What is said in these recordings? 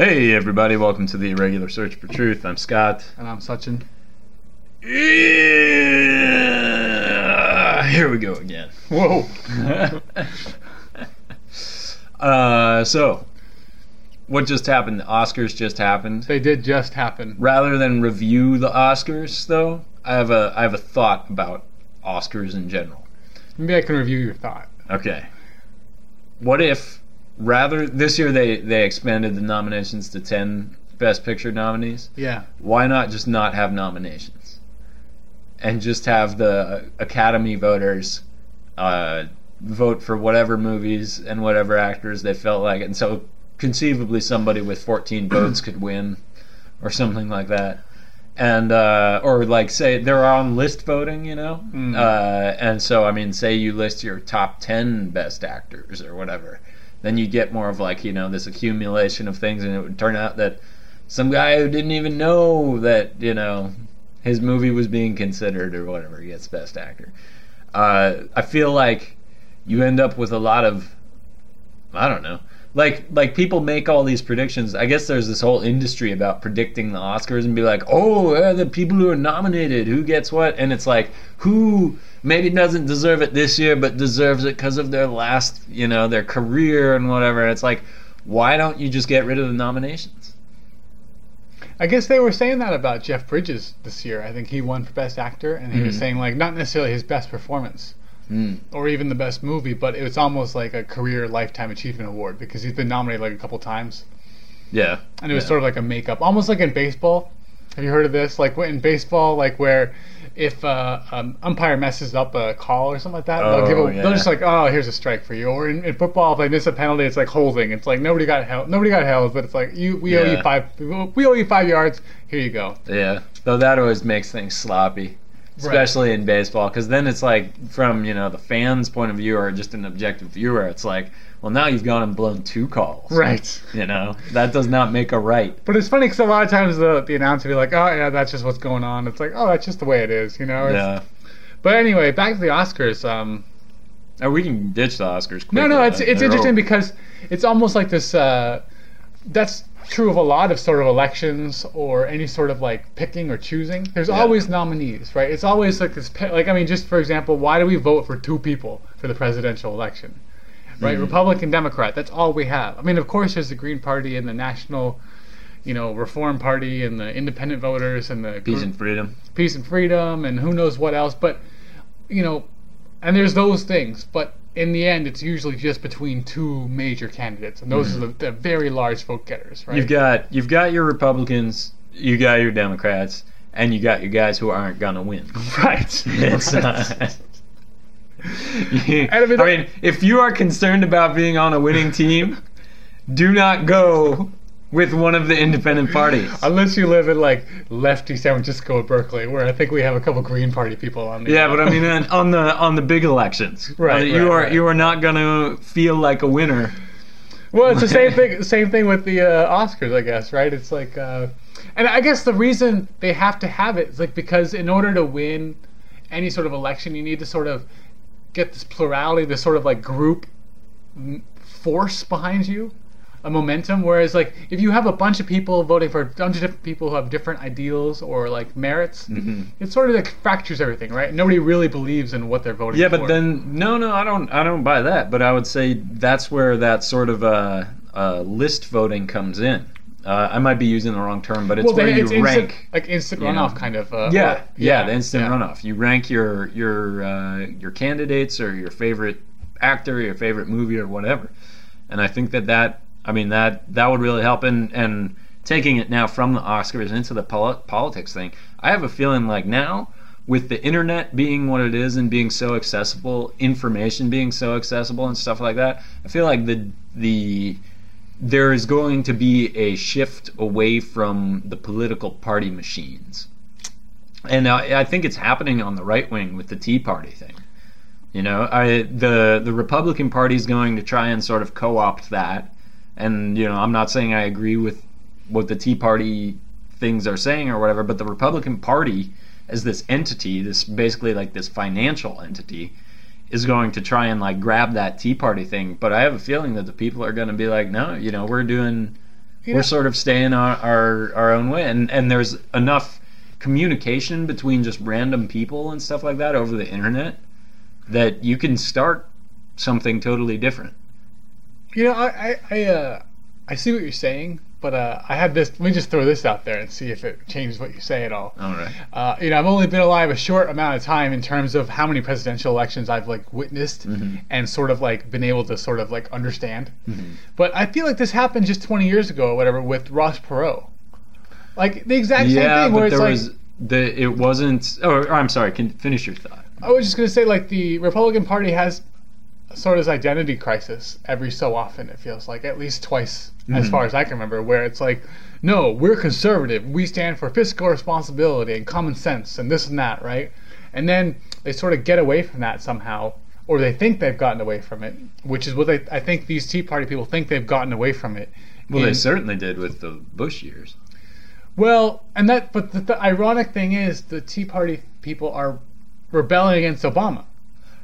Hey, everybody, welcome to the Irregular Search for Truth. I'm Scott. And I'm Sachin. Yeah, here we go again. Whoa. uh, so, what just happened? The Oscars just happened. They did just happen. Rather than review the Oscars, though, I have a I have a thought about Oscars in general. Maybe I can review your thought. Okay. What if rather this year they they expanded the nominations to 10 best picture nominees? Yeah. Why not just not have nominations? And just have the Academy voters uh, vote for whatever movies and whatever actors they felt like and so conceivably somebody with 14 votes could win or something like that and uh, or like say they're on list voting, you know, Mm. uh, and so I mean, say you list your top ten best actors or whatever, then you get more of like you know this accumulation of things, and it would turn out that some guy who didn't even know that you know his movie was being considered or whatever gets best actor. Uh, I feel like you end up with a lot of I don't know. Like like people make all these predictions. I guess there's this whole industry about predicting the Oscars and be like, "Oh, the people who are nominated, who gets what?" And it's like, who maybe doesn't deserve it this year but deserves it because of their last, you know, their career and whatever. And it's like, why don't you just get rid of the nominations? I guess they were saying that about Jeff Bridges this year. I think he won for Best Actor, and he was Mhm. saying, like, not necessarily his best performance Mm. or even the best movie, but it was almost like a career lifetime achievement award because he's been nominated like a couple times. Yeah. And it was Yeah. sort of like a makeup, almost like in baseball. Have you heard of this? Like in baseball, like where if uh, um, umpire messes up a call or something like that, they'll give Oh, a, yeah. they're just like, oh, here's a strike for you. Or in, in football, if they miss a penalty, it's like holding. It's like nobody got held, nobody got held, but it's like you, we owe you five, we owe you five yards. Here you go. Yeah, though that always makes things sloppy, especially in baseball, because then it's like from you know the fans' point of view or just an objective viewer, it's like, well, now you've gone and blown two calls, Right. You know that does not make a right. But it's funny because a lot of times the the announcer will be like, oh yeah, that's just what's going on. It's like, oh, that's just the way it is, you know. It's- Yeah, But anyway, back to the Oscars. Um, and we can ditch the Oscars. No, quickly. no, it's it's They're interesting over. because it's almost like this. Uh, that's true of a lot of sort of elections or any sort of like picking or choosing. There's Yeah. always nominees, right? It's always like this. Like I mean, just for example, why do we vote for two people for the presidential election? Right, Mhm. Republican, Democrat. That's all we have. I mean, of course, there's the Green Party and the National, you know, Reform Party and the Independent voters and the peace gr- and freedom. peace and freedom and who knows what else but you know and there's those things but in the end it's usually just between two major candidates and those are the, the very large vote getters right? You've got you've got your Republicans, you got your Democrats, and you got your guys who aren't gonna win. right. It's, uh, I mean- I mean, if you are concerned about being on a winning team, do not go with one of the independent parties. unless you live in like lefty San Francisco or Berkeley where I think we have a couple Green Party people on the Yeah, but I mean, on- the on the big elections, Right, uh, you right, are right. you are not gonna feel like a winner. Well, it's the same thing. Same thing with the uh, Oscars, I guess. Right? It's like, uh, and I guess the reason they have to have it is like because in order to win any sort of election, you need to sort of get this plurality, this sort of like group force behind you, a momentum. Whereas, like, if you have a bunch of people voting for a bunch of different people who have different ideals or like merits, Mhm. it sort of like fractures everything, right? Nobody really believes in what they're voting for. Yeah, for. but then no, no, I don't, I don't buy that. But I would say that's where that sort of uh, uh, list voting comes in. Uh, I might be using the wrong term, but it's well, where you it's rank. instant, like instant runoff know. kind of. Uh, yeah, or- yeah, the instant yeah. runoff. You rank your your uh, your candidates or your favorite actor, your favorite movie, or whatever. And I think that that I mean that that would really help. And and taking it now from the Oscars into the poli- politics thing, I have a feeling like now with the internet being what it is and being so accessible, information being so accessible and stuff like that, I feel like the the there is going to be a shift away from the political party machines. And I, I think it's happening on the right wing with the Tea Party thing. You know, I the the Republican Party is going to try and sort of co-opt that, and you know, I'm not saying I agree with what the Tea Party things are saying or whatever, but the Republican Party as this entity, this basically like this financial entity, is going to try and like grab that Tea Party thing. But I have a feeling that the people are going to be like, no, you know, we're doing You we're sort of staying our, our our own way, and and there's enough communication between just random people and stuff like that over the internet that you can start something totally different. You know, I I I, uh, I see what you're saying, but uh, I had this. Let me just throw this out there and see if it changes what you say at all. All right. Uh, you know, I've only been alive a short amount of time in terms of how many presidential elections I've like witnessed and sort of like been able to sort of like understand. But I feel like this happened just 20 years ago or whatever with Ross Perot. Like the exact same Yeah, thing where but it's there like was the it wasn't. Oh, or I'm sorry. Can finish your thought. I was just gonna say like the Republican Party has sort of identity crisis every so often. It feels like at least twice, as mm-hmm. far as I can remember, where it's like, no, we're conservative. We stand for fiscal responsibility and common sense and this and that, right? And then they sort of get away from that somehow, or they think they've gotten away from it, which is what they, I think these Tea Party people think they've gotten away from it. Well, they certainly did with the Bush years. well, and that, but the, the ironic thing is, the Tea Party people are rebelling against Obama.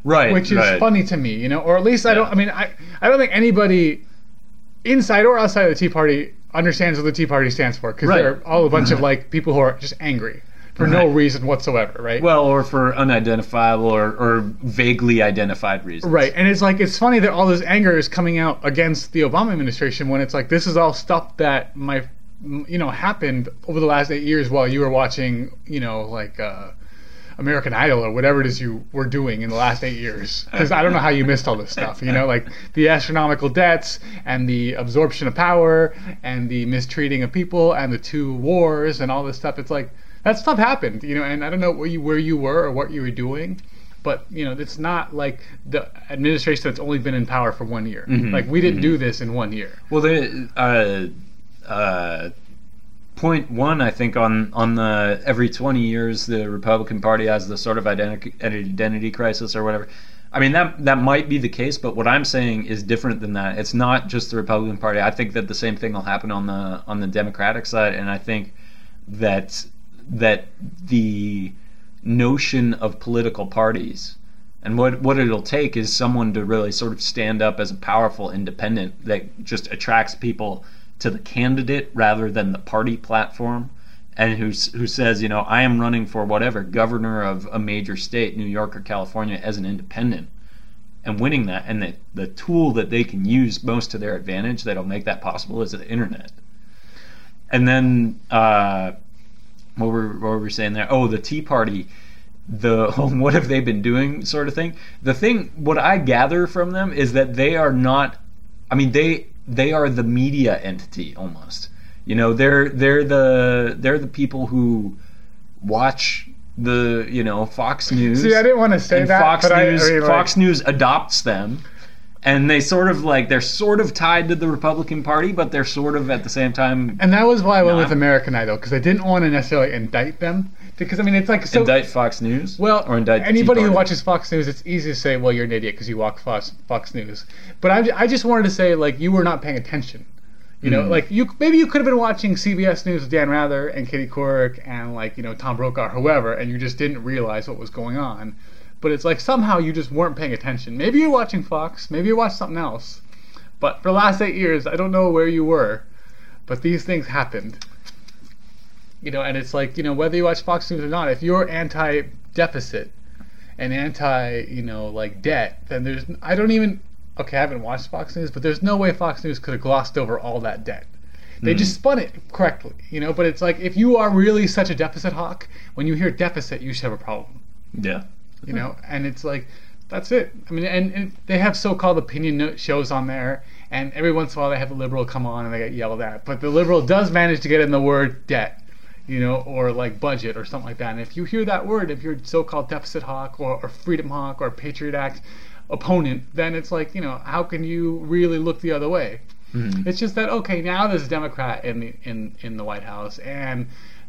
Right. which is right. funny to me, you know, or at least I don't. I mean, I I don't think anybody inside or outside of the Tea Party understands what the Tea Party stands for because Right. they're all a bunch of like people who are just angry for no reason whatsoever, right? Well, or for unidentifiable or, or vaguely identified reasons. Right, and it's like it's funny that all this anger is coming out against the Obama administration when it's like this is all stuff that my, you know, happened over the last eight years while you were watching, you know, like uh, American Idol or whatever it is you were doing in the last eight years. Because I don't know how you missed all this stuff, you know, like the astronomical debts and the absorption of power and the mistreating of people and the two wars and all this stuff. It's like that stuff happened, you know, and I don't know where you where you were or what you were doing but you know it's not like the administration that's only been in power for one year like we didn't do this in one year Well, the uh, uh, point one, I think, on on the every twenty years the Republican Party has the sort of identity identity crisis or whatever. I mean that that might be the case, but what I'm saying is different than that. It's not just the Republican Party. I think that the same thing will happen on the on the Democratic side, and I think that that the notion of political parties and what what it'll take is someone to really sort of stand up as a powerful independent that just attracts people to the candidate rather than the party platform and who who says, you know, I am running for whatever governor of a major state, New York or California as an independent and winning that and the the tool that they can use most to their advantage that'll make that possible is the internet. And then uh what were what were we saying there? Oh, the Tea Party the what have they been doing sort of thing. The thing what I gather from them is that they are not I mean they they are the media entity almost. You know, they're they're the they're the people who watch the, you know, Fox News. see i didn't want to say that Fox News I, I mean, like, Fox News adopts them. And they sort of like they're sort of tied to the Republican Party, but they're sort of at the same time and that was why i went No, with american idol because i didn't want to necessarily indict them because i mean it's like so indict Fox News. Well, or indict anybody who watches Fox News, it's easy to say, "Well, you're an idiot because you watch Fox, Fox News." But I, I just wanted to say, like, you were not paying attention. You know, Mm. like you maybe you could have been watching CBS News with Dan Rather and Katie Couric and like you know Tom Brokaw whoever, and you just didn't realize what was going on. But it's like somehow you just weren't paying attention. Maybe you're watching Fox, maybe you watched something else. But for the last eight years, I don't know where you were, but these things happened. You know, and it's like, you know, whether you watch Fox News or not, if you're anti deficit and anti, you know, like debt, then there's, I don't even, okay, I haven't watched Fox News, but there's no way Fox News could have glossed over all that debt. They hmm. just spun it correctly, you know, but it's like, if you are really such a deficit hawk, when you hear deficit, you should have a problem Yeah. you know and it's like that's it i mean and, and they have so-called opinion shows on there and every once in a while they have a liberal come on and they get yelled at but the liberal does manage to get in the word debt you know or like budget or something like that and if you hear that word if you're so-called deficit hawk or, or freedom hawk or patriot act opponent then it's like you know how can you really look the other way hmm. it's just that okay now there's a democrat in the in in the white house and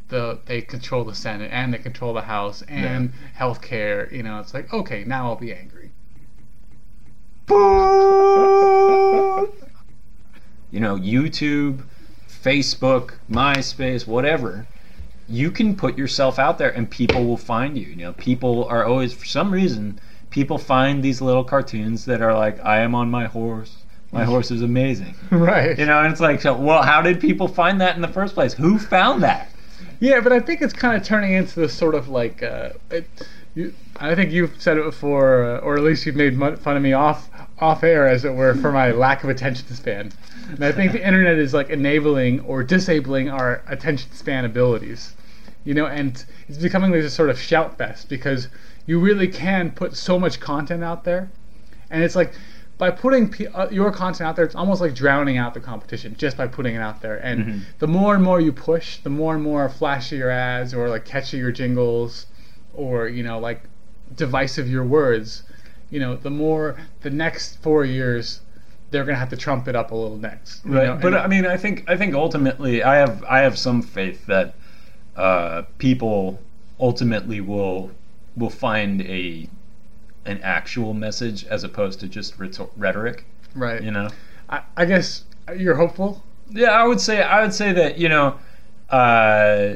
the they control the Senate and they control the House and healthcare. You know, it's like okay, now I'll be angry. you know, YouTube, Facebook, MySpace, whatever, you can put yourself out there and people will find you. You know, people are always, for some reason, people find these little cartoons that are like, I am on my horse, My horse is amazing. right. You know, and it's like, so, well, how did people find that in the first place? Who found that? Yeah, but I think it's kind of turning into this sort of like. Uh, it, you, I think you've said it before, uh, or at least you've made fun of me off off air, as it were, for my lack of attention span. And I think the internet is like enabling or disabling our attention span abilities. You know, and it's becoming this sort of shout fest because you really can put so much content out there, and it's like by putting p- uh, your content out there, it's almost like drowning out the competition just by putting it out there. And Mhm. the more and more you push, the more and more flashy your ads or like catchy your jingles, or you know like divisive your words, you know, the more the next four years they're gonna have to trump it up a little next. Right, know, but and- I mean, I think I think ultimately, I have I have some faith that uh, people ultimately will will find a an actual message as opposed to just rhetor- rhetoric. right. You know. I, I guess you're hopeful. Yeah, I would say I would say that you know, uh,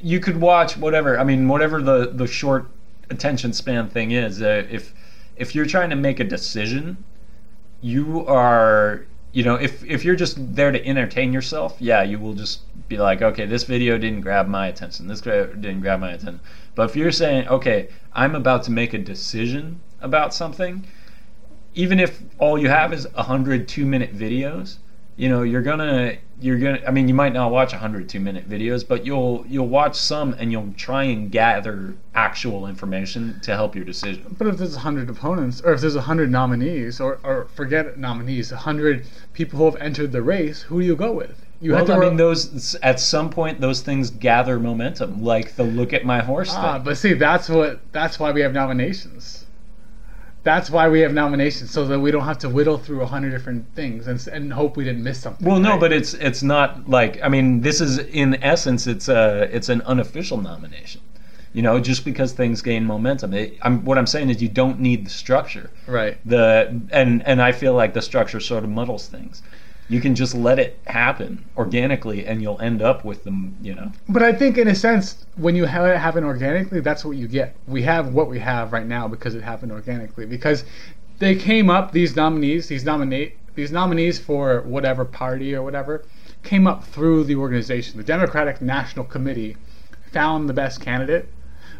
you could watch whatever. I mean, whatever the the short attention span thing is. Uh, if if you're trying to make a decision, you are you know if if you're just there to entertain yourself, yeah, you will just be like, okay, this video didn't grab my attention. This didn't grab my attention. But if you're saying, okay, I'm about to make a decision about something, even if all you have is 100 two minute videos you know you're gonna you're gonna i mean you might not watch 100 two minute videos but you'll you'll watch some and you'll try and gather actual information to help your decision But if there's a hundred opponents, or if there's a hundred nominees, or, or forget nominees, a hundred people who have entered the race, who do you go with? You well, have to. I ro- mean, those at some point those things gather momentum, like the look at my horse ah, thing. but see, that's what. That's why we have nominations. That's why we have nominations, so that we don't have to whittle through a hundred different things and, and hope we didn't miss something. Well, no, right? but it's it's not like I mean, this is in essence it's a it's an unofficial nomination. You know, just because things gain momentum. It, I'm, what I'm saying is you don't need the structure. right. The and and I feel like the structure sort of muddles things. You can just let it happen organically, and you'll end up with them. You know. But I think, in a sense, when you have it happen organically, that's what you get. We have what we have right now because it happened organically. Because they came up, these nominees, these nominate, these nominees for whatever party or whatever, came up through the organization. The Democratic National Committee found the best candidate,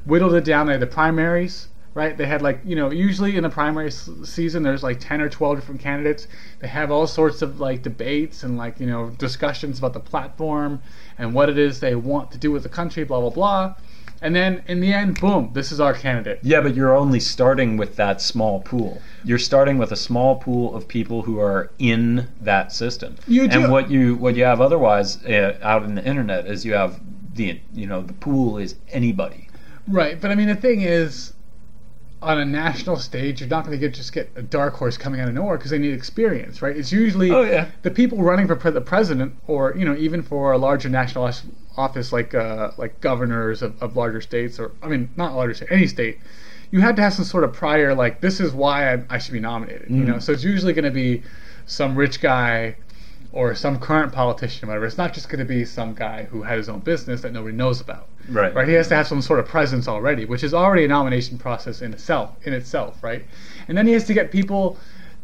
whittled it down. They had the primaries, right? They had like you know usually in the primary s- season there's like ten or twelve different candidates. They have all sorts of like debates and like you know discussions about the platform and what it is they want to do with the country, blah blah blah. And then in the end, boom, this is our candidate. Yeah, but you're only starting with that small pool. You're starting with a small pool of people who are in that system. You do- And what you what you have otherwise uh, out in the internet is you have the you know the pool is anybody. Right, but I mean the thing is, on a national stage, you're not going to get just get a dark horse coming out of nowhere because they need experience, right? It's usually Oh, yeah. the people running for pre- the president, or you know, even for a larger national office like uh, like governors of, of larger states, or I mean, not larger state, any state. You had to have some sort of prior, like this is why I, I should be nominated. You Mm. know, so it's usually going to be some rich guy or some current politician, or whatever. It's not just going to be some guy who had his own business that nobody knows about Right. right? He has to have some sort of presence already, which is already a nomination process in itself, in itself, right? And then he has to get people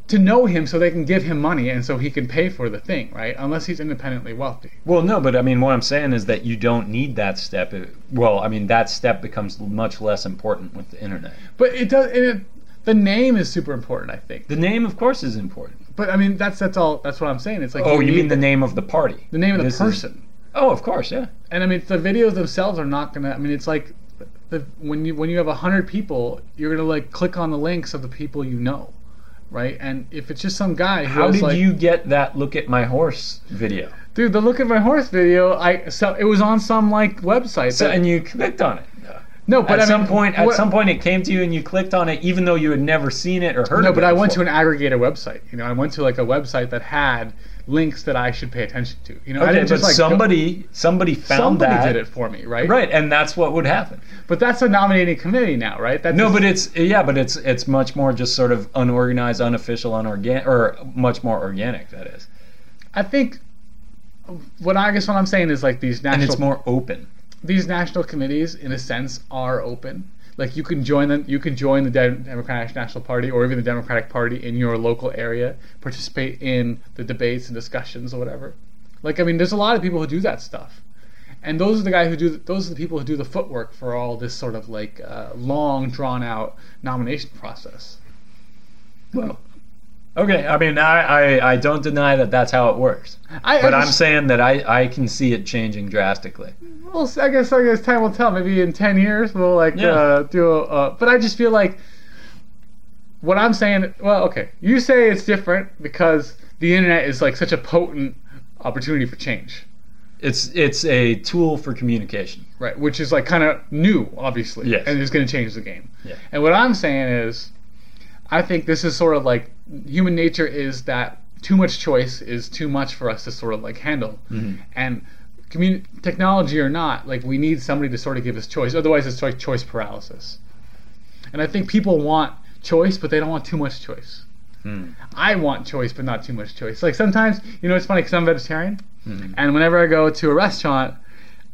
to know him so they can give him money and so he can pay for the thing, right? Unless he's independently wealthy. Well, no, but I mean, what I'm saying is that you don't need that step. It- Well, I mean, that step becomes much less important with the internet. But it does. It, the name is super important, I think. The name, of course, is important. But I mean, that's that's all. That's what I'm saying. It's like oh, you mean the name of the party? the name of the This is- person. oh, of course, yeah. And I mean, the videos themselves are not gonna. I mean, it's like the when you when you have a hundred people, you're gonna like click on the links of the people you know, right? And if it's just some guy who How did like, you get that "Look at My Horse" video? Dude, the look at my horse video, I so it was on some like website. So, that- and you clicked on it. No, but at I some mean, point, at some point, it came to you, and you clicked on it, even though you had never seen it or heard No, of it. but I went to an aggregator website. You know, I went to like a website that had links that I should pay attention to. You know, I didn't but just like go- somebody, somebody found somebody that. did it for me, right? Right, and that's what would happen. But that's a nominating committee now, right? That's No, just- but it's yeah, but it's it's much more just sort of unorganized, unofficial, unorganic, or much more organic. That is, I think what I guess what I'm saying is like these and it's more open. These national committees, in a sense, are open like you can join them, you can join the De- Democratic National Party or even the Democratic Party in your local area, participate in the debates and discussions or whatever. Like I mean, there's a lot of people who do that stuff, and those are the guys who do. Those are the people who do the footwork for all this sort of like uh, long, drawn out nomination process. Well, okay. I mean, I, I, I don't deny that that's how it works. I, But I I'm saying that I, I can see it changing drastically. Well, I guess I guess time will tell. Maybe in ten years we'll like Yeah. uh, do a. Uh, but I just feel like what I'm saying. Well, okay, you say it's different because the internet is like such a potent opportunity for change, It's it's a tool for communication. right? Which is like kind of new, obviously, Yes. and it's going to change the game. Yeah. And what I'm saying is, I think this is sort of like human nature is that too much choice is too much for us to sort of like handle, mm-hmm. and commun- technology or not, like we need somebody to sort of give us choice. Otherwise, it's like choice paralysis. And I think people want choice, but they don't want too much choice. Hmm. I want choice, but not too much choice. Like sometimes, you know, it's funny because I'm vegetarian, hmm. and whenever I go to a restaurant,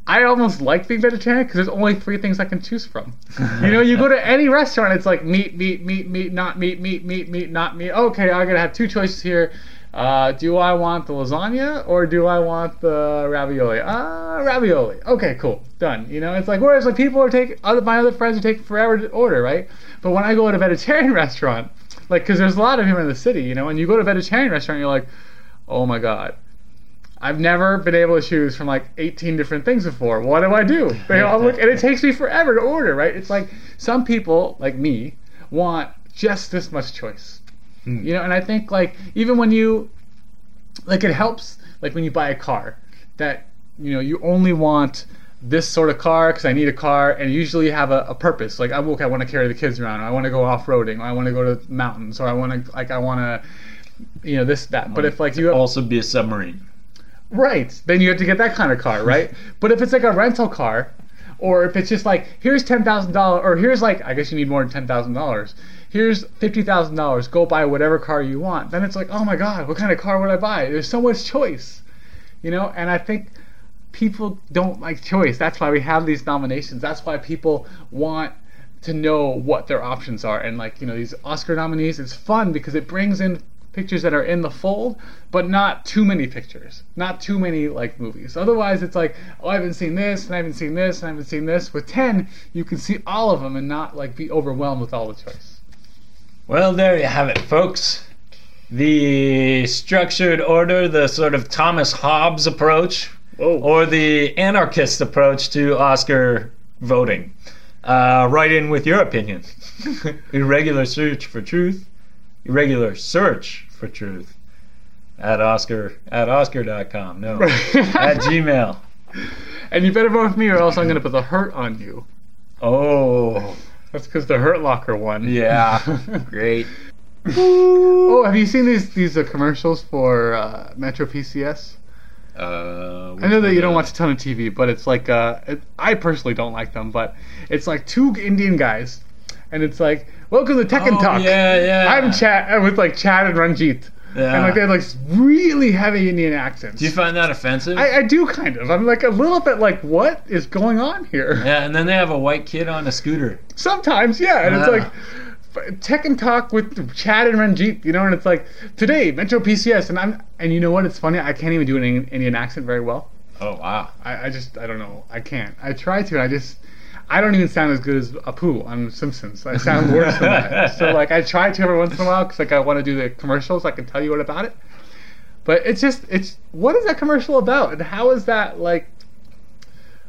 I almost like being vegetarian because there's only three things I can choose from. you know, you go to any restaurant, it's like meat, meat, meat, meat, not meat, meat, meat, meat, not meat. Okay, I gotta have two choices here. Uh, do I want the lasagna or do I want the ravioli? Ah, ravioli. Okay, cool, done. You know, it's like whereas like people are taking other my other friends are taking forever to order, right? But when I go to a vegetarian restaurant, like because there's a lot of them in the city, you know, and you go to a vegetarian restaurant, you're like, oh my god, I've never been able to choose from like 18 different things before. What do I do? They all look, and it takes me forever to order, right? It's like some people, like me, want just this much choice. Hmm. You know, and I think like even when you, like it helps, like when you buy a car, that you know you only want this sort of car because I need a car, and usually you have a, a purpose. Like, I'm okay, I want to carry the kids around, or I want to go off roading, or I want to go to mountains, or I want to like I want to, you know, this that. But if like you have, Also, be a submarine. Right. Then you have to get that kind of car, right? but if it's like a rental car, or if it's just like here's ten thousand dollars, or here's like I guess you need more than ten thousand dollars. Here's fifty thousand dollars. Go buy whatever car you want. Then it's like, oh my god, what kind of car would I buy? There's so much choice, you know. And I think people don't like choice. That's why we have these nominations. That's why people want to know what their options are. And like you know these Oscar nominees, it's fun because it brings in pictures that are in the fold, but not too many pictures, not too many like movies. Otherwise, it's like, oh, I haven't seen this, and I haven't seen this, and I haven't seen this. With ten, you can see all of them and not like be overwhelmed with all the choice. Well, there you have it, folks. The structured order, the sort of Thomas Hobbes approach, Whoa. or the anarchist approach to Oscar voting. Uh, write in with your opinion. Irregular search for truth. Irregular search for truth. At Oscar at Oscar.com. No. at Gmail. And you better vote for me, or else I'm going to put the hurt on you. Oh. That's because the Hurt Locker won. Yeah. Great. Oh, have you seen these these uh, commercials for uh, Metro PCS? Uh, I know that you don't watch a ton of TV, but it's like uh, it, I personally don't like them, but it's like two Indian guys, and it's like welcome to Tech and Oh, Talk. yeah, yeah. I'm Chad with like Chad and Ranjit, Yeah. and like they have like really heavy Indian accents. Do you find that offensive? I, I do kind of. I'm like a little bit like, what is going on here? yeah, and then they have a white kid on a scooter. Sometimes, yeah, and it's Ah. like Tech and Talk with Chad and Ranjit, you know, and it's like today Metro PCS, and I'm and you know what? It's funny. I can't even do an Indian- Indian accent very well. Oh wow. I, I just I don't know. I can't. I try to. I just I don't even sound as good as Apu on Simpsons. I sound worse than that. So like I try to every once in a while because like I want to do the commercials. I can tell you what about it. But it's just it's what is that commercial about and how is that like?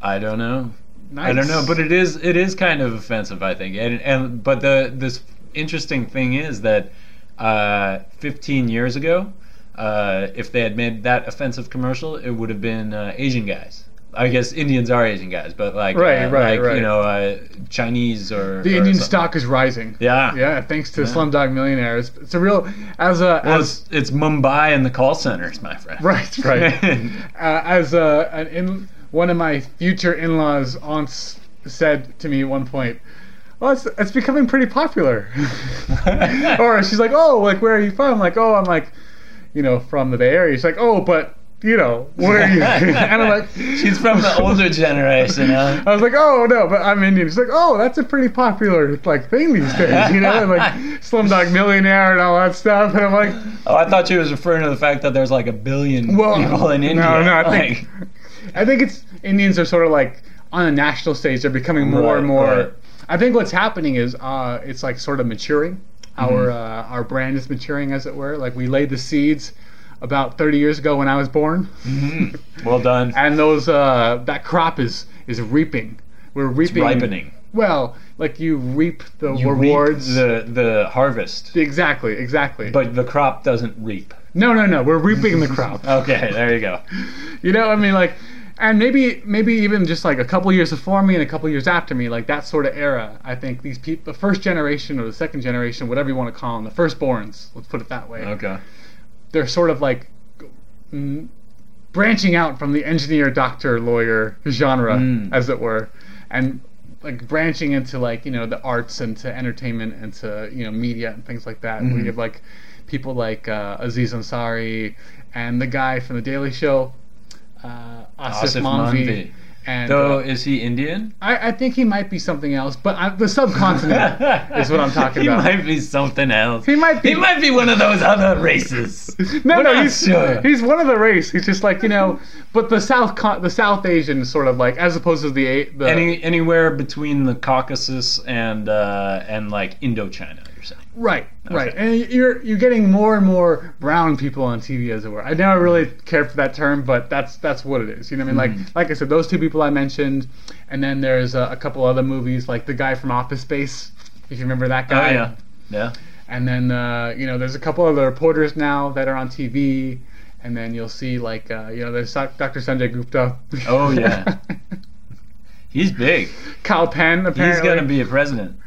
I don't know. Nice? I don't know, but it is it is kind of offensive, I think. And and but the this interesting thing is that uh, 15 years ago, uh, if they had made that offensive commercial, it would have been uh, Asian guys. I guess Indians are Asian guys, but like Right, uh, right, like right. you know uh, Chinese or the or Indian something. stock is rising. Yeah, Yeah, thanks to Yeah. Slumdog Millionaires. It's a real as a Well, as it's, it's Mumbai and the call centers, my friend. right right uh, as a an in one of my future in-laws aunts said to me at one point. Well, it's, it's becoming pretty popular. or she's like, oh, like where are you from? I'm like, oh, I'm like, you know, from the Bay Area. She's like, oh, but you know, where are you? and I'm like, She's from the older generation, huh? I was like, oh no, but I'm Indian. She's like, oh, that's a pretty popular like thing these days, you know, and, like Slumdog Millionaire and all that stuff. And I'm like, Oh, I thought she was referring to the fact that there's like a billion well, people in India. no, no, I Like, think, I think it's Indians are sort of like on a national stage. They're becoming more Right, and more. right. I think what's happening is uh, it's like sort of maturing. Our Mm-hmm. uh, our brand is maturing, as it were. Like we laid the seeds about 30 years ago when I was born. mhm. well done. and those uh, that crop is is reaping. We're reaping. It's ripening. Well, like you reap the You rewards. reap the the harvest, exactly, exactly. but the crop doesn't reap. no, no, no. We're reaping the crop. Okay, there you go. you know, I mean, like, and maybe maybe even just like a couple years before me and a couple years after me, like that sort of era. I think these people, the first generation or the second generation, whatever you want to call them, the firstborns. Let's put it that way. Okay. They're sort of like. mm, branching out from the engineer doctor lawyer genre Mm. as it were and like branching into like you know the arts and to entertainment and to you know media and things like that Mhm. we have like people like uh, aziz ansari and the guy from the daily show uh, asif, Asif manvi, Manvi. And Though, uh, is he Indian? I, I think he might be something else but I, the subcontinent is what i'm talking he about might be something else. He might be- He might be one of those other races. no, We're no, he's sure. he's one of the race. He's just like you know, but the South the South Asian sort of like as opposed to the the Any anywhere between the Caucasus and uh, and like Indochina? Right, right, Okay. and you're you're getting more and more brown people on TV as it were. I never really cared for that term, but that's that's what it is. You know what I mean? Mm-hmm. Like like I said, those two people I mentioned, and then there's a, a couple other movies like the guy from Office Space. If you remember that Oh guy. yeah, yeah. And then uh, you know, there's a couple other reporters now that are on TV, and then you'll see like uh, you know, there's Dr. Sanjay Gupta. Oh, yeah. He's big. Kal Penn apparently. He's gonna be a president.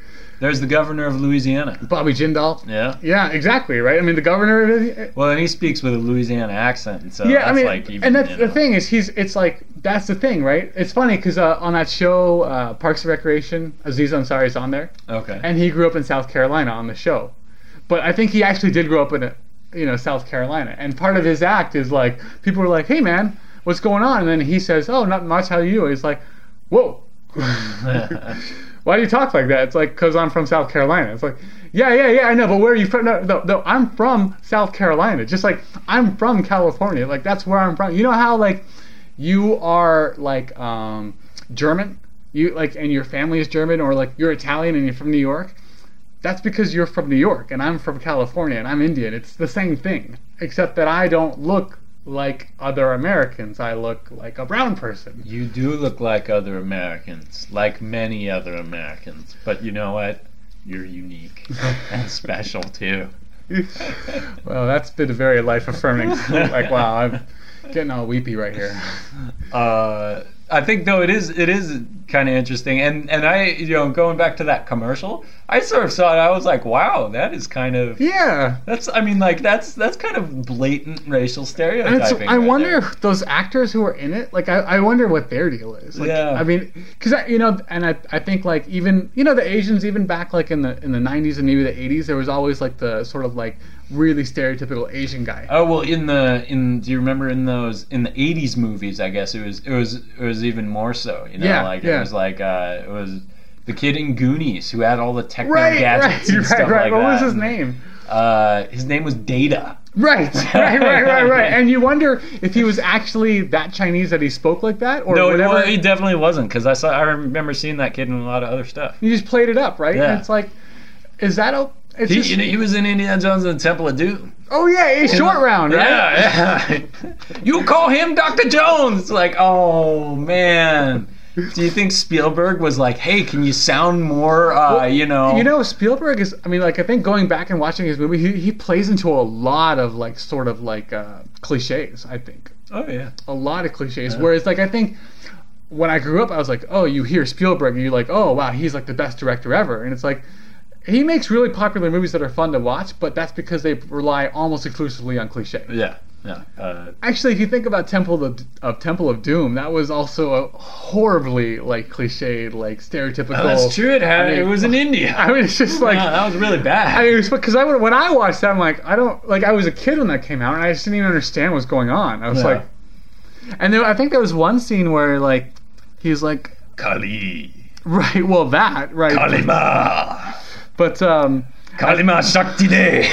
There's the governor of Louisiana. Bobby Jindal. Yeah. Yeah, exactly. Right. I mean, the governor. Of, Well, and he speaks with a Louisiana accent, so yeah, that's I mean, like even, and that's you the thing is he's. It's like that's the thing, right? It's funny because uh, on that show, uh, Parks and Recreation, Aziz Ansari is on there, Okay. and he grew up in South Carolina on the show, but I think he actually did grow up in, a, you know, South Carolina, and part of his act is like people are like, "Hey, man, what's going on?" And then he says, "Oh, not much. How are you?" He's like, "Whoa." Why do you talk like that? It's like because I'm from South Carolina. It's like, yeah, yeah, yeah, I know, but where are you from? No, no, no, I'm from South Carolina. Just like I'm from California. Like that's where I'm from. You know how like you are like um, German, you like, and your family is German, or like you're Italian and you're from New York. That's because you're from New York and I'm from California and I'm Indian. It's the same thing, except that I don't look like other Americans. I look like a brown person. You do look like other Americans, like many other Americans. But you know what? You're unique and special too. Well, that's been a very life affirming. like, wow, I'm getting all weepy right here. Uh, I think though it is it is kind of interesting, and and I you know going back to that commercial, I sort of saw it. I was like, wow, that is kind of Yeah. that's I mean like that's that's kind of blatant racial stereotyping. I right wonder there. if those actors who are in it, like, I, I wonder what their deal is. Like, Yeah. I mean, because you know, and I, I think like even you know the Asians even back like in the in the '90s and maybe the '80s, there was always like the sort of like really stereotypical Asian guy. Oh well, in the in do you remember in those in the '80s movies? I guess it was it was it was even more so. You know, Yeah, like yeah. it was like uh, it was the kid in Goonies who had all the techno right, right, gadgets and right, stuff right. like what that. was his name? Uh, his name was Data. Right, right, right, right, right. And you wonder if he was actually that Chinese that he spoke like that, or no, whatever. well, he definitely wasn't because I saw I remember seeing that kid in a lot of other stuff. You just played it up, right? Yeah. And it's like, is that a? It's He, just, you know, he was in Indiana Jones and the Temple of Doom. oh yeah, a short round, right? Yeah, yeah. you call him Dr. Jones. Like, oh man. Do you think Spielberg was like, "Hey, can you sound more, uh, Well, you know?" You know, Spielberg is. I mean, like I think going back and watching his movie, he, he plays into a lot of like sort of like uh, cliches. I think Oh yeah. a lot of cliches. Whereas like I think when I grew up, I was like, oh, you hear Spielberg, and you're like, oh wow, he's like the best director ever, and it's like. He makes really popular movies that are fun to watch, but that's because they rely almost exclusively on cliche. Yeah. Yeah. Uh, Actually, if you think about Temple of, of Temple of Doom, that was also a horribly like cliched, like stereotypical. oh, that's true. It had. I mean, it was in India. I mean, it's just like Yeah, that was really bad. I mean, because I when I watched that, I'm like, I don't like. I was a kid when that came out, and I just didn't even understand what's going on. I was Yeah. like, And there, I think there was one scene where like he's like, Kali. right, well that right, Kali Ma. But um, Kali Ma Shakti De.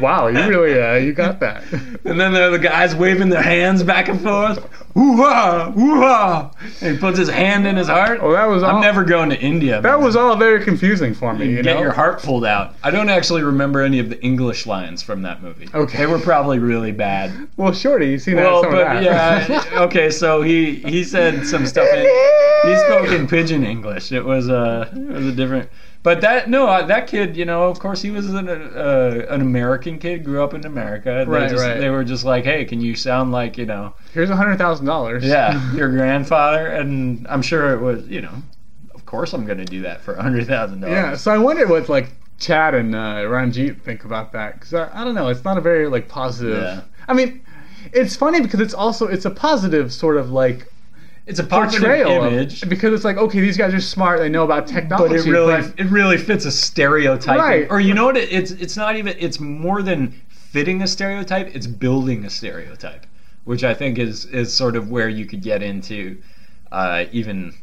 wow, you really uh, you got that. And then there are the guys waving their hands back and forth. Ooh-ah, ooh-ah. And he puts his hand in his heart. Oh, that was all. I'm never going to India. That man. was all very confusing for me. You Get know? your heart pulled out. I don't actually remember any of the English lines from that movie. Okay. They were probably really bad. Well, Shorty, you seen that? Well, but that. yeah, okay. So he he said some stuff. In, he spoke in pidgin English. It was a it was a different. But that no, that kid, you know, of course he was an uh, an American kid, grew up in America. They Right, just, right. They were just like, hey, can you sound like you know, Here's a hundred thousand dollars. yeah, your grandfather? And I'm sure it was, you know, of course I'm going to do that for a hundred thousand dollars. Yeah, so I wonder what like Chad and uh, Ranjit think about that because I, I don't know. It's not a very like positive. Yeah. I mean, it's funny because it's also it's a positive sort of like It's a portrayal of- image. because it's like okay, these guys are smart. They know about technology. but it really but- it really fits a stereotype Right. or you know what it, it's it's not even it's more than fitting a stereotype it's building a stereotype which i think is is sort of where you could get into uh, even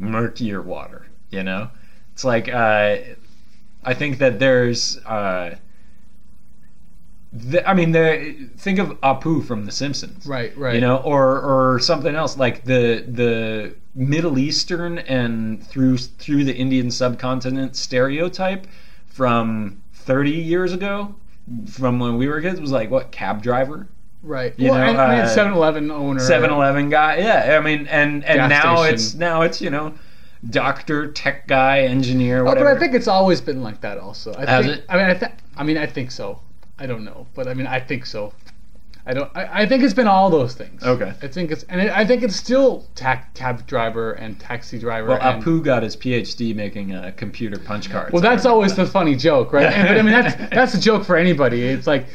murkier water you know it's like uh, i think that there's uh, the, I mean, the think of Apu from The Simpsons, right, right. you know, or or something else like the the Middle Eastern and through through the Indian subcontinent stereotype from 30 years ago, from when we were kids, was like what cab driver, right. you well, know, and, I mean, uh, 7-Eleven owner. 7-Eleven guy. Yeah, I mean, and and now station. it's now it's you know, doctor, tech guy, engineer, Oh, but I think it's always been like that. Also, I Has think, it? I mean, I, th- I mean, I think so. I don't know, but I mean, I think so. I don't. I, I think it's been all those things. Okay. I think it's, and it, I think it's still ta- cab driver and taxi driver. well, and, Apu got his PhD making uh, computer punch cards. Well, that's always the funny joke, right? And, but I mean, that's that's a joke for anybody. It's like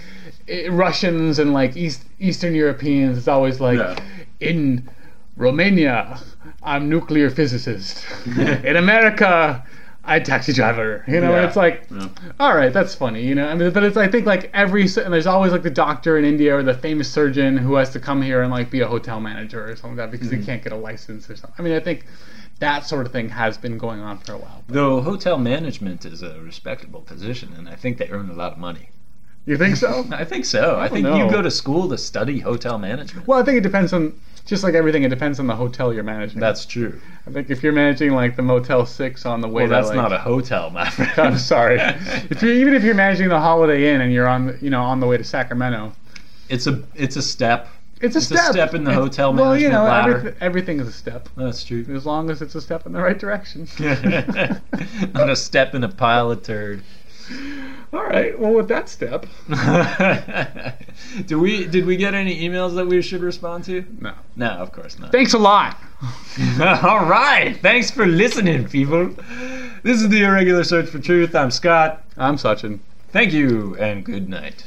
eh, Russians and like East Eastern Europeans. It's always like Yeah. in Romania, I'm nuclear physicist. in America, I taxi driver. You know, and Yeah. it's like, Yeah. all right, that's funny. You know, I mean, but it's I think like every and there's always like the doctor in India or the famous surgeon who has to come here and like be a hotel manager or something like that because Mm-hmm. he can't get a license or something. I mean, I think that sort of thing has been going on for a while. Though hotel management is a respectable position, and I think they earn a lot of money. You think so? I think so. I, think know. you go to school to study hotel management. Well, I think it depends on just like everything. It depends on the hotel you're managing. That's true. I think if you're managing like the Motel Six on the way, Well, that's to, not a hotel, my friend. I'm sorry. if you even if you're managing the Holiday Inn and you're on the, you know on the way to Sacramento, it's a it's a step. it's a It's a step. step in the hotel Well, you know, management ladder. everyth- everything is a step That's true. as long as it's a step in the right direction. not a step in a pile of turd. All right. Well, with that step, do we did we get any emails that we should respond to? no. No, of course not. Thanks a lot. All right. Thanks for listening, people. This is the Irregular Search for Truth. I'm Scott. I'm Sachin. Thank you and good night.